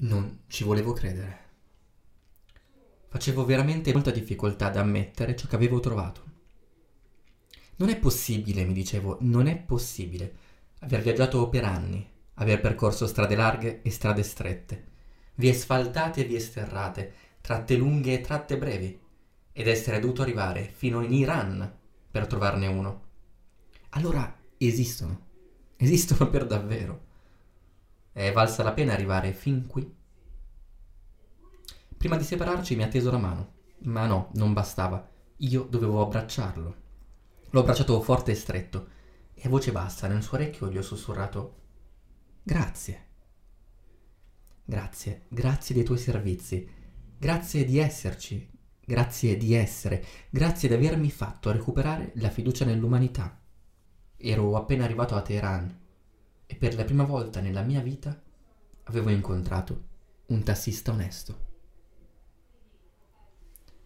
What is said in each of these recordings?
Non ci volevo credere. Facevo veramente molta difficoltà ad ammettere ciò che avevo trovato. Non è possibile, mi dicevo, non è possibile aver viaggiato per anni, aver percorso strade larghe e strade strette, vie sfaltate e vie sterrate, tratte lunghe e tratte brevi, ed essere dovuto arrivare fino in Iran per trovarne uno. Allora esistono, esistono per davvero. È valsa la pena arrivare fin qui? Prima di separarci mi ha teso la mano, ma no, non bastava. Io dovevo abbracciarlo. L'ho abbracciato forte e stretto, e a voce bassa nel suo orecchio gli ho sussurrato Grazie. Grazie, grazie dei tuoi servizi, grazie di esserci, grazie di essere, grazie di avermi fatto recuperare la fiducia nell'umanità. Ero appena arrivato a Teheran e per la prima volta nella mia vita avevo incontrato un tassista onesto.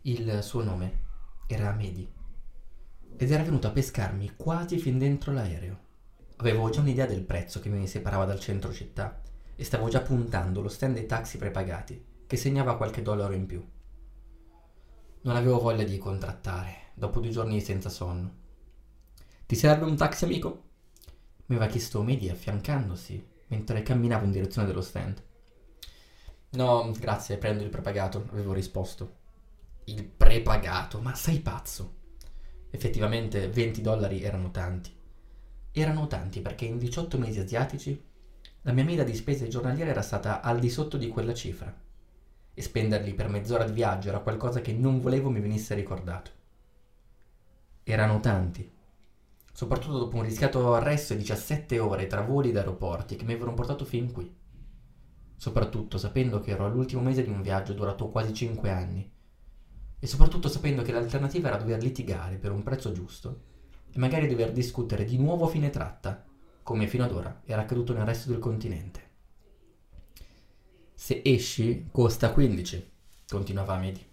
Il suo nome era Mehdi ed era venuto a pescarmi quasi fin dentro l'aereo. Avevo già un'idea del prezzo che mi separava dal centro città e stavo già puntando lo stand dei taxi prepagati, che segnava qualche dollaro in più. Non avevo voglia di contrattare, dopo due giorni senza sonno. Ti serve un taxi, amico? Aveva chiesto Mehdi affiancandosi mentre camminavo in direzione dello stand. No, grazie, prendo il prepagato, avevo risposto. Il prepagato, ma sei pazzo? Effettivamente 20 dollari erano tanti. Erano tanti perché in 18 mesi asiatici la mia media di spese giornaliere era stata al di sotto di quella cifra. E spenderli per mezz'ora di viaggio era qualcosa che non volevo mi venisse ricordato. Erano tanti. Soprattutto dopo un rischiato arresto e 17 ore tra voli ed aeroporti che mi avevano portato fin qui. Soprattutto sapendo che ero all'ultimo mese di un viaggio durato quasi 5 anni e soprattutto sapendo che l'alternativa era dover litigare per un prezzo giusto e magari dover discutere di nuovo a fine tratta, come fino ad ora era accaduto nel resto del continente. Se esci, costa 15, continuava Medi.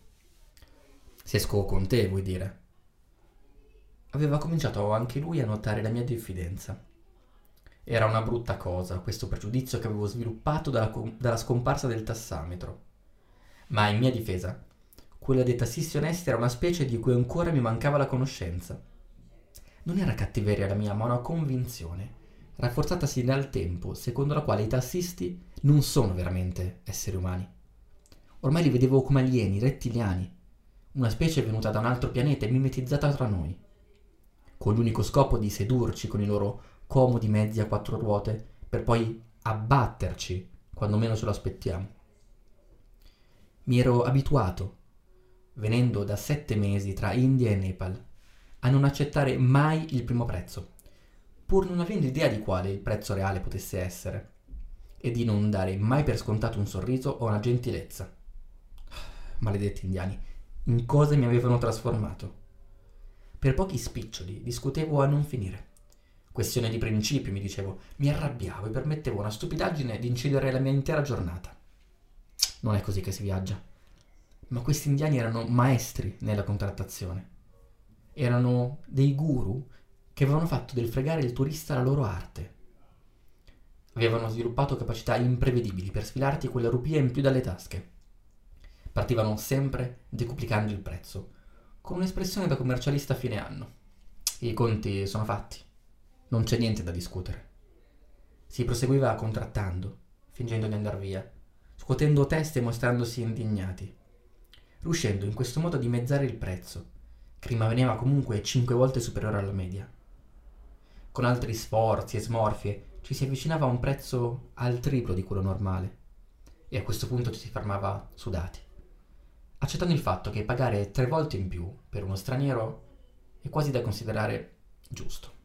Se esco con te, vuoi dire? Aveva cominciato anche lui a notare la mia diffidenza. Era una brutta cosa questo pregiudizio che avevo sviluppato dalla, dalla scomparsa del tassametro. Ma in mia difesa, quella dei tassisti onesti era una specie di cui ancora mi mancava la conoscenza. Non era cattiveria la mia, ma una convinzione, rafforzatasi nel tempo, secondo la quale i tassisti non sono veramente esseri umani. Ormai li vedevo come alieni, rettiliani, una specie venuta da un altro pianeta e mimetizzata tra noi, con l'unico scopo di sedurci con i loro comodi mezzi a quattro ruote, per poi abbatterci quando meno ce lo aspettiamo. Mi ero abituato venendo da sette mesi tra India e Nepal, a non accettare mai il primo prezzo, pur non avendo idea di quale il prezzo reale potesse essere, e di non dare mai per scontato un sorriso o una gentilezza. Maledetti indiani, in cosa mi avevano trasformato? Per pochi spiccioli discutevo a non finire. Questione di principio, mi dicevo, mi arrabbiavo e permettevo una stupidaggine di incidere la mia intera giornata. Non è così che si viaggia ma questi indiani erano maestri nella contrattazione. Erano dei guru che avevano fatto del fregare il turista la loro arte. Avevano sviluppato capacità imprevedibili per sfilarti quella rupia in più dalle tasche. Partivano sempre decuplicando il prezzo, con un'espressione da commercialista a fine anno. I conti sono fatti, non c'è niente da discutere. Si proseguiva contrattando, fingendo di andar via, scuotendo teste e mostrandosi indignati riuscendo in questo modo a dimezzare il prezzo, che rimaneva comunque 5 volte superiore alla media. Con altri sforzi e smorfie ci si avvicinava a un prezzo al triplo di quello normale, e a questo punto ci si fermava sudati, accettando il fatto che pagare tre volte in più per uno straniero è quasi da considerare giusto.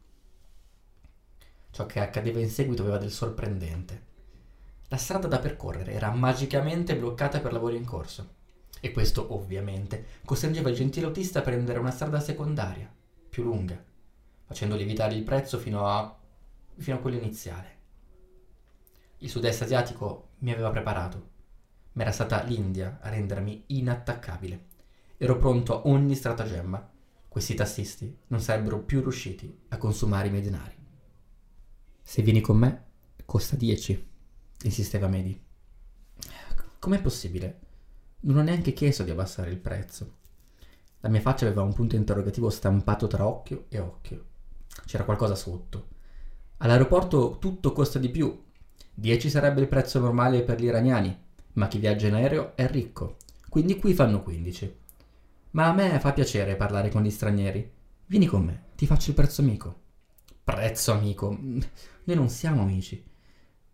Ciò che accadeva in seguito aveva del sorprendente. La strada da percorrere era magicamente bloccata per lavori in corso e questo, ovviamente, costringeva il gentile autista a prendere una strada secondaria, più lunga, facendo lievitare il prezzo fino a, fino a quello iniziale. Il sud-est asiatico mi aveva preparato, ma era stata l'India a rendermi inattaccabile. Ero pronto a ogni stratagemma. Questi tassisti non sarebbero più riusciti a consumare i miei denari. Se vieni con me, costa 10, insisteva Medi. Com'è possibile? Non ho neanche chiesto di abbassare il prezzo. La mia faccia aveva un punto interrogativo stampato tra occhio e occhio. C'era qualcosa sotto. All'aeroporto tutto costa di più. 10 sarebbe il prezzo normale per gli iraniani, ma chi viaggia in aereo è ricco, quindi qui fanno 15. Ma a me fa piacere parlare con gli stranieri. Vieni con me, ti faccio il prezzo amico. Prezzo amico? Noi non siamo amici.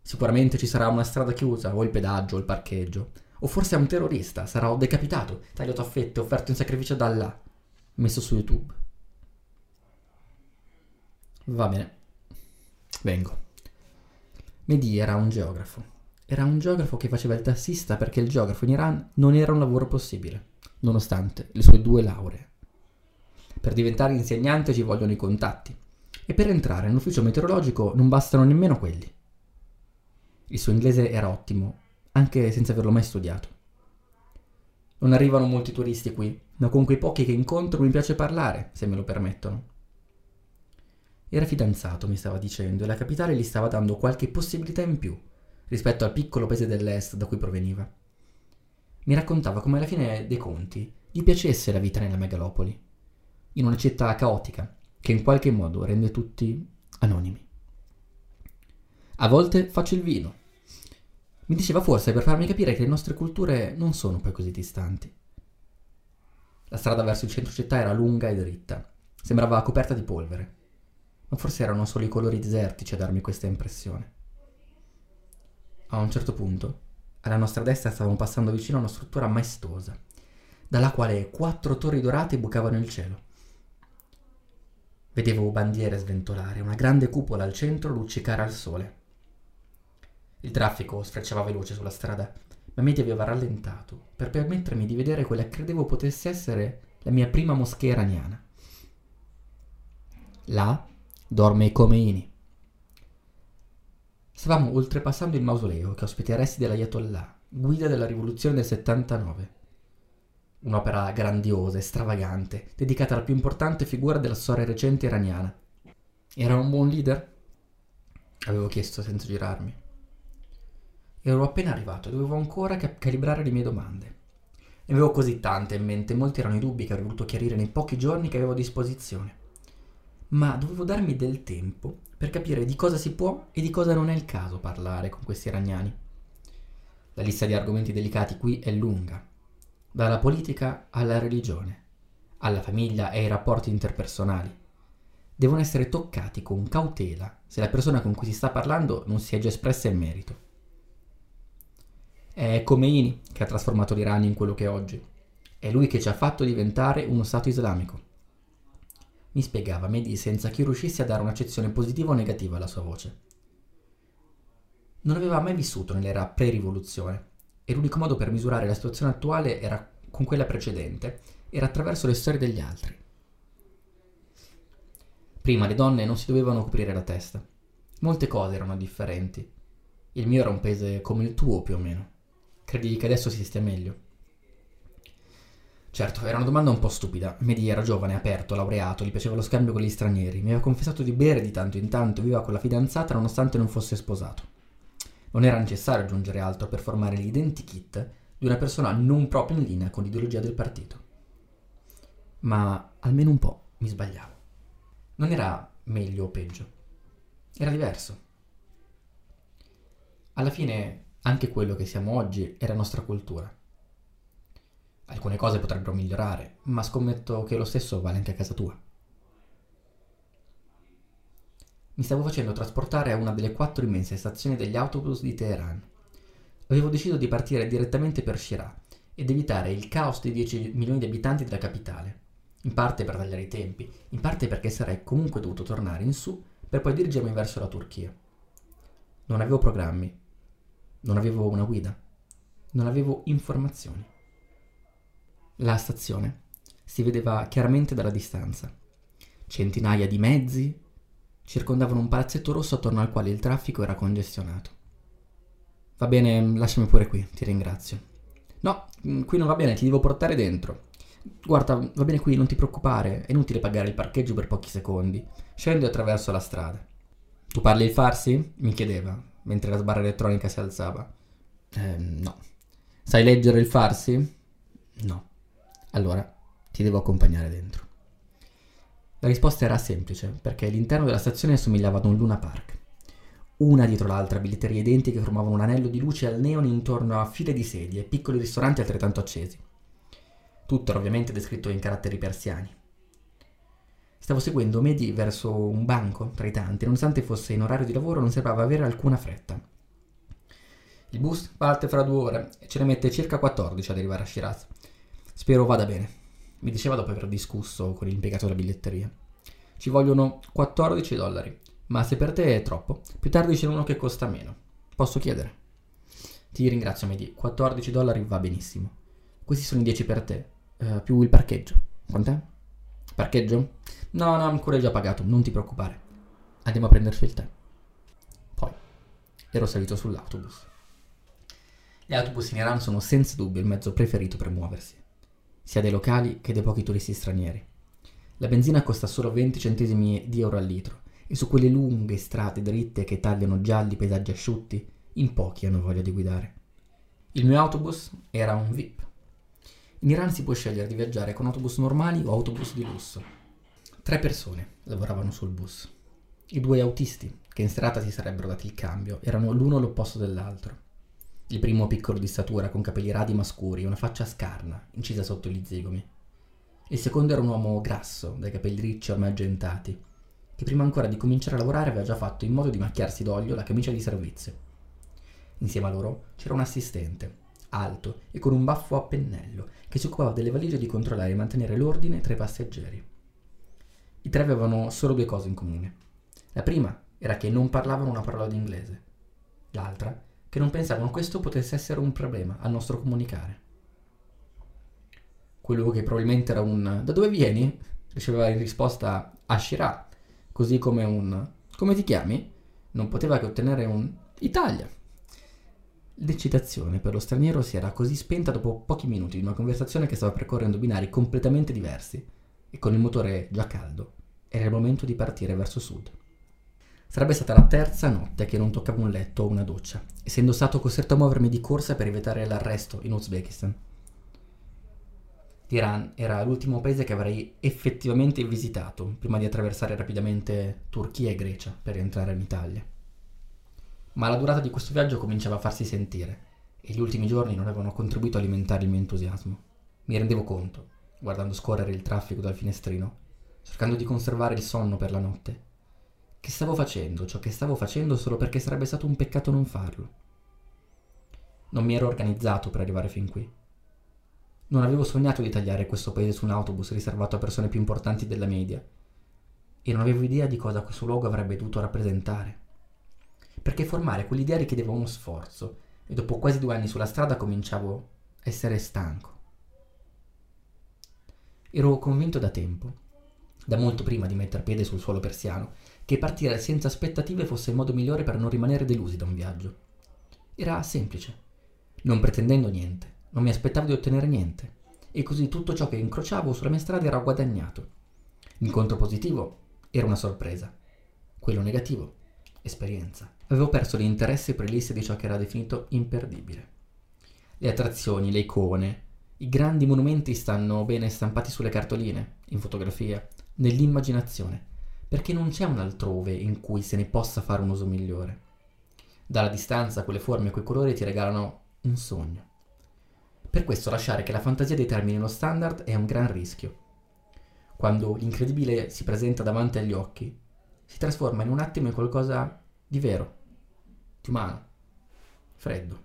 Sicuramente ci sarà una strada chiusa, o il pedaggio, o il parcheggio. O forse è un terrorista, sarà decapitato, tagliato a fette, offerto in sacrificio da Allah, messo su YouTube. Va bene. Vengo. Mehdi era un geografo. Era un geografo che faceva il tassista perché il geografo in Iran non era un lavoro possibile, nonostante le sue due lauree. Per diventare insegnante ci vogliono i contatti e per entrare nell'ufficio meteorologico non bastano nemmeno quelli. Il suo inglese era ottimo, anche senza averlo mai studiato. Non arrivano molti turisti qui, ma con quei pochi che incontro mi piace parlare, se me lo permettono. Era fidanzato, mi stava dicendo, e la capitale gli stava dando qualche possibilità in più rispetto al piccolo paese dell'est da cui proveniva. Mi raccontava come alla fine dei conti gli piacesse la vita nella megalopoli, in una città caotica che in qualche modo rende tutti anonimi. A volte faccio il vino. Mi diceva forse per farmi capire che le nostre culture non sono poi così distanti. La strada verso il centro città era lunga e dritta, sembrava coperta di polvere ma forse erano solo i colori desertici a darmi questa impressione. A un certo punto, alla nostra destra stavamo passando vicino a una struttura maestosa, dalla quale quattro torri dorate bucavano il cielo. Vedevo bandiere sventolare, una grande cupola al centro luccicare al sole. Il traffico sfrecciava veloce sulla strada, ma Medi aveva rallentato per permettermi di vedere quella che credevo potesse essere la mia prima moschea iraniana. Là, dorme i Khomeini. Stavamo oltrepassando il mausoleo che ospita i resti dell'Ayatollah, guida della rivoluzione del 79. Un'opera grandiosa e stravagante, dedicata alla più importante figura della storia recente iraniana. Era un buon leader? Avevo chiesto senza girarmi. Ero appena arrivato e dovevo ancora ca- calibrare le mie domande. Ne avevo così tante in mente, molti erano i dubbi che avrei voluto chiarire nei pochi giorni che avevo a disposizione ma dovevo darmi del tempo per capire di cosa si può e di cosa non è il caso parlare con questi iraniani. La lista di argomenti delicati qui è lunga, dalla politica alla religione, alla famiglia e ai rapporti interpersonali. Devono essere toccati con cautela se la persona con cui si sta parlando non si è già espressa in merito. È Khomeini che ha trasformato l'Iran in quello che è oggi. È lui che ci ha fatto diventare uno Stato islamico mi spiegava Mehdi senza che io riuscissi a dare un'accezione positiva o negativa alla sua voce. Non aveva mai vissuto nell'era pre-rivoluzione e l'unico modo per misurare la situazione attuale era con quella precedente, era attraverso le storie degli altri. Prima le donne non si dovevano coprire la testa. Molte cose erano differenti. Il mio era un paese come il tuo più o meno. Credi che adesso si stia meglio? Certo, era una domanda un po' stupida. Mehdi era giovane, aperto, laureato, gli piaceva lo scambio con gli stranieri, mi aveva confessato di bere di tanto in tanto, viveva con la fidanzata nonostante non fosse sposato. Non era necessario aggiungere altro per formare l'identikit di una persona non proprio in linea con l'ideologia del partito. Ma almeno un po' mi sbagliavo. Non era meglio o peggio, era diverso. Alla fine anche quello che siamo oggi è la nostra cultura Alcune cose potrebbero migliorare, ma scommetto che lo stesso vale anche a casa tua. Mi stavo facendo trasportare a una delle quattro immense stazioni degli autobus di Teheran. Avevo deciso di partire direttamente per Shirah ed evitare il caos dei 10 milioni di abitanti della capitale, in parte per tagliare i tempi, in parte perché sarei comunque dovuto tornare in su per poi dirigermi verso la Turchia. Non avevo programmi, non avevo una guida, non avevo informazioni. La stazione si vedeva chiaramente dalla distanza. Centinaia di mezzi circondavano un palazzetto rosso attorno al quale il traffico era congestionato. Va bene, lasciami pure qui, ti ringrazio. No, mm, qui non va bene, ti devo portare dentro. Guarda, va bene qui, non ti preoccupare, è inutile pagare il parcheggio per pochi secondi. Scendo attraverso la strada. Tu parli il farsi? mi chiedeva, mentre la sbarra elettronica si alzava. Eh, no. Sai leggere il farsi? No. Allora ti devo accompagnare dentro. La risposta era semplice, perché l'interno della stazione somigliava ad un Luna Park. Una dietro l'altra, biglietterie identiche formavano un anello di luce al neon intorno a file di sedie e piccoli ristoranti altrettanto accesi. Tutto era ovviamente descritto in caratteri persiani. Stavo seguendo Medi verso un banco tra i tanti, nonostante fosse in orario di lavoro non sembrava avere alcuna fretta. Il bus parte fra due ore e ce ne mette circa 14 ad arrivare a Shiraz. Spero vada bene, mi diceva dopo aver discusso con l'impiegato della biglietteria. Ci vogliono 14 dollari, ma se per te è troppo, più tardi c'è uno che costa meno. Posso chiedere? Ti ringrazio, Medi, 14 dollari va benissimo. Questi sono i 10 per te, uh, più il parcheggio. Quant'è? Parcheggio? No, no, ancora già pagato, non ti preoccupare. Andiamo a prenderci il tè. Poi ero salito sull'autobus. Gli autobus in Iran sono senza dubbio il mezzo preferito per muoversi, sia dei locali che dei pochi turisti stranieri. La benzina costa solo 20 centesimi di euro al litro e su quelle lunghe strade dritte che tagliano gialli paesaggi asciutti, in pochi hanno voglia di guidare. Il mio autobus era un VIP. In Iran si può scegliere di viaggiare con autobus normali o autobus di lusso. Tre persone lavoravano sul bus. I due autisti, che in serata si sarebbero dati il cambio, erano l'uno l'opposto dell'altro. Il primo piccolo di statura, con capelli radi ma scuri una faccia scarna, incisa sotto gli zigomi. Il secondo era un uomo grasso, dai capelli ricci ormai argentati, che prima ancora di cominciare a lavorare aveva già fatto in modo di macchiarsi d'olio la camicia di servizio. Insieme a loro c'era un assistente, alto e con un baffo a pennello, che si occupava delle valigie di controllare e mantenere l'ordine tra i passeggeri. I tre avevano solo due cose in comune. La prima era che non parlavano una parola di inglese. L'altra che non pensavano questo potesse essere un problema al nostro comunicare. Quello che probabilmente era un da dove vieni? riceveva in risposta Ashira, così come un come ti chiami? Non poteva che ottenere un Italia. L'eccitazione per lo straniero si era così spenta dopo pochi minuti di una conversazione che stava percorrendo binari completamente diversi e con il motore già caldo. Era il momento di partire verso sud. Sarebbe stata la terza notte che non toccavo un letto o una doccia, essendo stato costretto a muovermi di corsa per evitare l'arresto in Uzbekistan. L'Iran era l'ultimo paese che avrei effettivamente visitato prima di attraversare rapidamente Turchia e Grecia per rientrare in Italia. Ma la durata di questo viaggio cominciava a farsi sentire e gli ultimi giorni non avevano contribuito a alimentare il mio entusiasmo. Mi rendevo conto, guardando scorrere il traffico dal finestrino, cercando di conservare il sonno per la notte, che stavo facendo ciò che stavo facendo solo perché sarebbe stato un peccato non farlo. Non mi ero organizzato per arrivare fin qui. Non avevo sognato di tagliare questo paese su un autobus riservato a persone più importanti della media e non avevo idea di cosa questo luogo avrebbe dovuto rappresentare. Perché formare quell'idea richiedeva uno sforzo e dopo quasi due anni sulla strada cominciavo a essere stanco. Ero convinto da tempo, da molto prima di mettere piede sul suolo persiano, che partire senza aspettative fosse il modo migliore per non rimanere delusi da un viaggio. Era semplice. Non pretendendo niente, non mi aspettavo di ottenere niente, e così tutto ciò che incrociavo sulla mia strada era guadagnato. L'incontro positivo era una sorpresa, quello negativo, esperienza. Avevo perso l'interesse per l'isse di ciò che era definito imperdibile. Le attrazioni, le icone, i grandi monumenti stanno bene stampati sulle cartoline, in fotografia, nell'immaginazione perché non c'è un altrove in cui se ne possa fare un uso migliore. Dalla distanza quelle forme e quei colori ti regalano un sogno. Per questo lasciare che la fantasia determini lo standard è un gran rischio. Quando l'incredibile si presenta davanti agli occhi, si trasforma in un attimo in qualcosa di vero, di umano, freddo.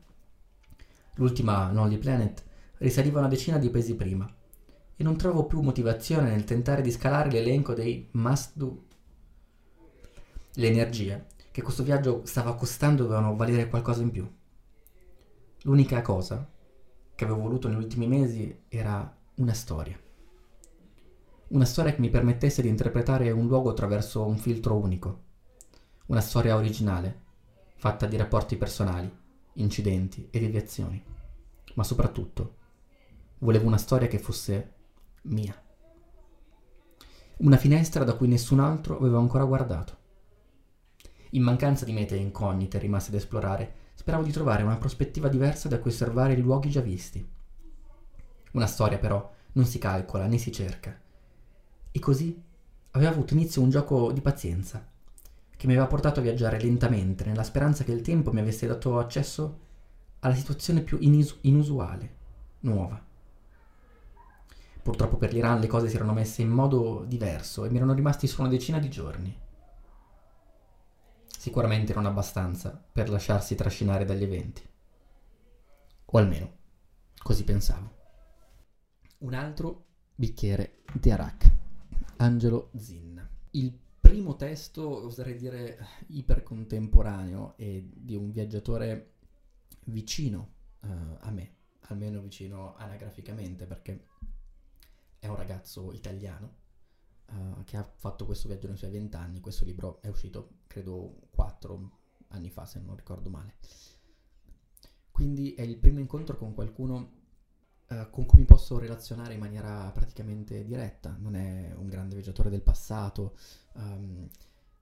L'ultima Lonely Planet risaliva una decina di paesi prima e non trovo più motivazione nel tentare di scalare l'elenco dei must do le energie che questo viaggio stava costando dovevano valere qualcosa in più. L'unica cosa che avevo voluto negli ultimi mesi era una storia. Una storia che mi permettesse di interpretare un luogo attraverso un filtro unico. Una storia originale, fatta di rapporti personali, incidenti e deviazioni. Ma soprattutto, volevo una storia che fosse mia. Una finestra da cui nessun altro aveva ancora guardato. In mancanza di mete incognite rimaste da esplorare, Speravo di trovare una prospettiva diversa da cui osservare i luoghi già visti. Una storia, però, non si calcola né si cerca. E così aveva avuto inizio un gioco di pazienza, che mi aveva portato a viaggiare lentamente, nella speranza che il tempo mi avesse dato accesso alla situazione più inis- inusuale, nuova. Purtroppo per l'Iran le cose si erano messe in modo diverso e mi erano rimasti solo una decina di giorni. Sicuramente non abbastanza per lasciarsi trascinare dagli eventi. O almeno, così pensavo. Un altro bicchiere di Arak. Angelo Zin. Il primo testo, oserei dire, ipercontemporaneo e di un viaggiatore vicino uh, a me, almeno vicino anagraficamente, perché è un ragazzo italiano uh, che ha fatto questo viaggio nei suoi vent'anni. Questo libro è uscito, credo, quattro anni fa, se non ricordo male. Quindi è il primo incontro con qualcuno uh, con cui mi posso relazionare in maniera praticamente diretta. Non è un grande viaggiatore del passato, um,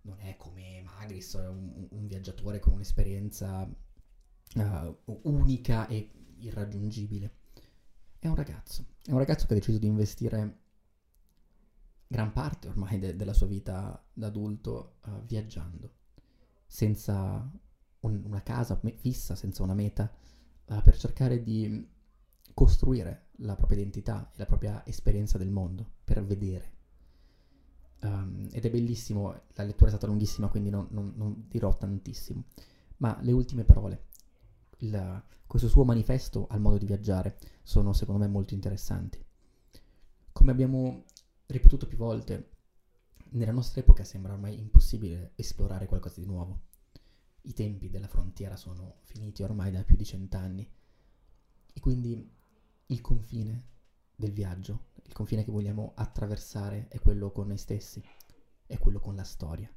non è come Magris, è un, un viaggiatore con un'esperienza uh, unica e irraggiungibile. È un ragazzo, è un ragazzo che ha deciso di investire gran parte ormai de- della sua vita da adulto uh, viaggiando, senza un- una casa fissa, senza una meta, uh, per cercare di costruire la propria identità e la propria esperienza del mondo, per vedere. Um, ed è bellissimo, la lettura è stata lunghissima, quindi non, non, non dirò tantissimo, ma le ultime parole, il, questo suo manifesto al modo di viaggiare sono secondo me molto interessanti. Come abbiamo ripetuto più volte, nella nostra epoca sembra ormai impossibile esplorare qualcosa di nuovo. I tempi della frontiera sono finiti ormai da più di cent'anni e quindi il confine del viaggio, il confine che vogliamo attraversare è quello con noi stessi, è quello con la storia.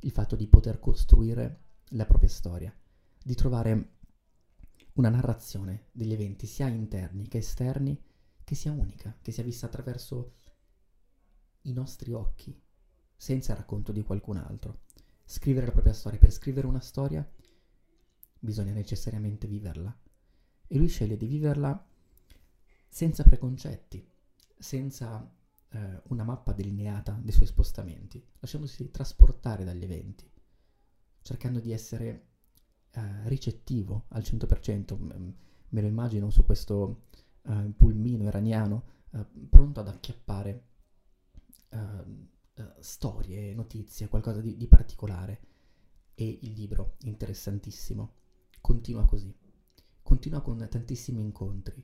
Il fatto di poter costruire la propria storia, di trovare una narrazione degli eventi sia interni che esterni che sia unica, che sia vista attraverso i nostri occhi, senza il racconto di qualcun altro. Scrivere la propria storia. Per scrivere una storia bisogna necessariamente viverla. E lui sceglie di viverla senza preconcetti, senza eh, una mappa delineata dei suoi spostamenti, lasciandosi trasportare dagli eventi, cercando di essere eh, ricettivo al 100%. Me lo immagino su questo eh, pulmino iraniano, eh, pronto ad acchiappare uh, storie, notizie, qualcosa di, di particolare. E il libro, interessantissimo, continua così. Continua con tantissimi incontri.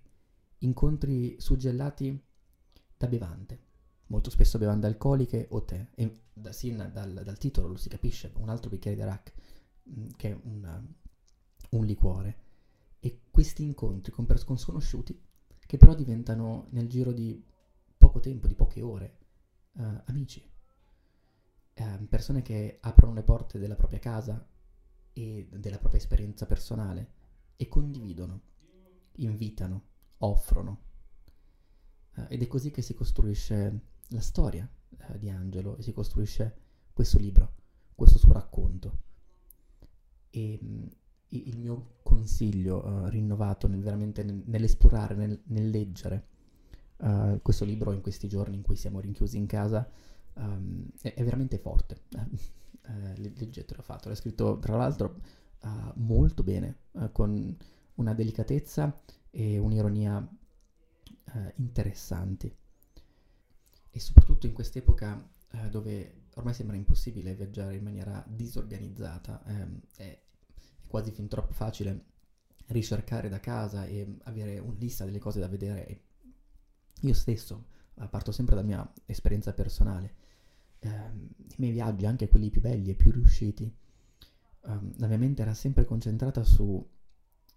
Incontri suggellati da bevande, molto spesso bevande alcoliche o tè. E da, sì, dal, dal, titolo lo si capisce, un altro bicchiere di arak, mm, che è una, un liquore. E questi incontri con, con sconosciuti, che però diventano nel giro di poco tempo, di poche ore, uh, amici, uh, persone che aprono le porte della propria casa e della propria esperienza personale e condividono, invitano, offrono. Uh, ed è così che si costruisce la storia eh, di Angelo e si costruisce questo libro, questo suo racconto. E mh, il mio consiglio uh, rinnovato nel, veramente nel, nell'esplorare, nel, nel leggere uh, questo libro in questi giorni in cui siamo rinchiusi in casa um, è, è, veramente forte. uh, leggetelo, fatto. L'ha scritto tra l'altro uh, molto bene, con una delicatezza e un'ironia interessanti. E soprattutto in quest'epoca dove ormai sembra impossibile viaggiare in maniera disorganizzata, ehm, è, è quasi fin troppo facile ricercare da casa e avere una lista delle cose da vedere e io stesso, parto sempre dalla mia esperienza personale, eh, i miei viaggi, anche quelli più belli e più riusciti, eh, la mia mente era sempre concentrata su,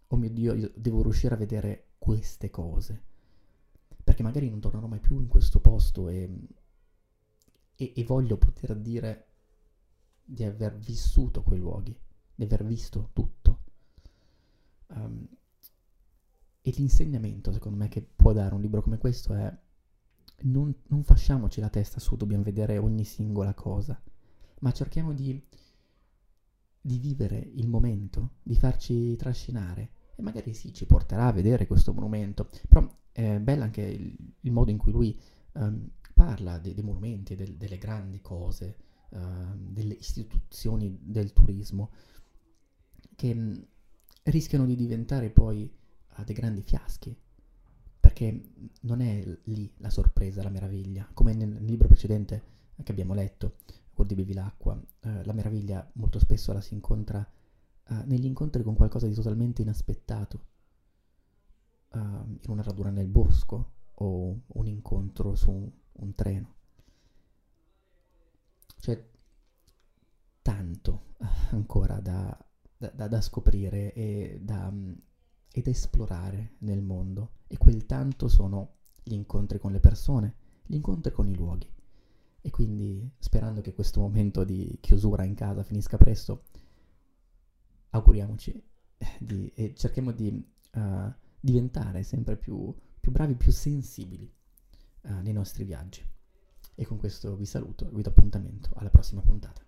oh mio Dio, io devo riuscire a vedere queste cose, perché magari non tornerò mai più in questo posto e, e, e voglio poter dire di aver vissuto quei luoghi, di aver visto tutto. Um, e l'insegnamento, secondo me, che può dare un libro come questo è non, non fasciamoci la testa su, dobbiamo vedere ogni singola cosa, ma cerchiamo di di vivere il momento, di farci trascinare. E magari sì, ci porterà a vedere questo monumento, però è bello anche il, il modo in cui lui um, parla dei, dei monumenti, del, delle grandi cose, uh, delle istituzioni del turismo, che um, rischiano di diventare poi uh, dei grandi fiaschi, perché non è lì la sorpresa, la meraviglia, come nel, nel libro precedente che abbiamo letto, quello di Bevilacqua, uh, la meraviglia molto spesso la si incontra negli incontri con qualcosa di totalmente inaspettato, in una radura nel bosco o un incontro su un, un treno. C'è tanto ancora da, da, da scoprire e da, ed esplorare nel mondo e quel tanto sono gli incontri con le persone, gli incontri con i luoghi. E quindi sperando che questo momento di chiusura in casa finisca presto, auguriamoci di, e cerchiamo di uh, diventare sempre più, più bravi, più sensibili uh, nei nostri viaggi. E con questo vi saluto vi do appuntamento alla prossima puntata.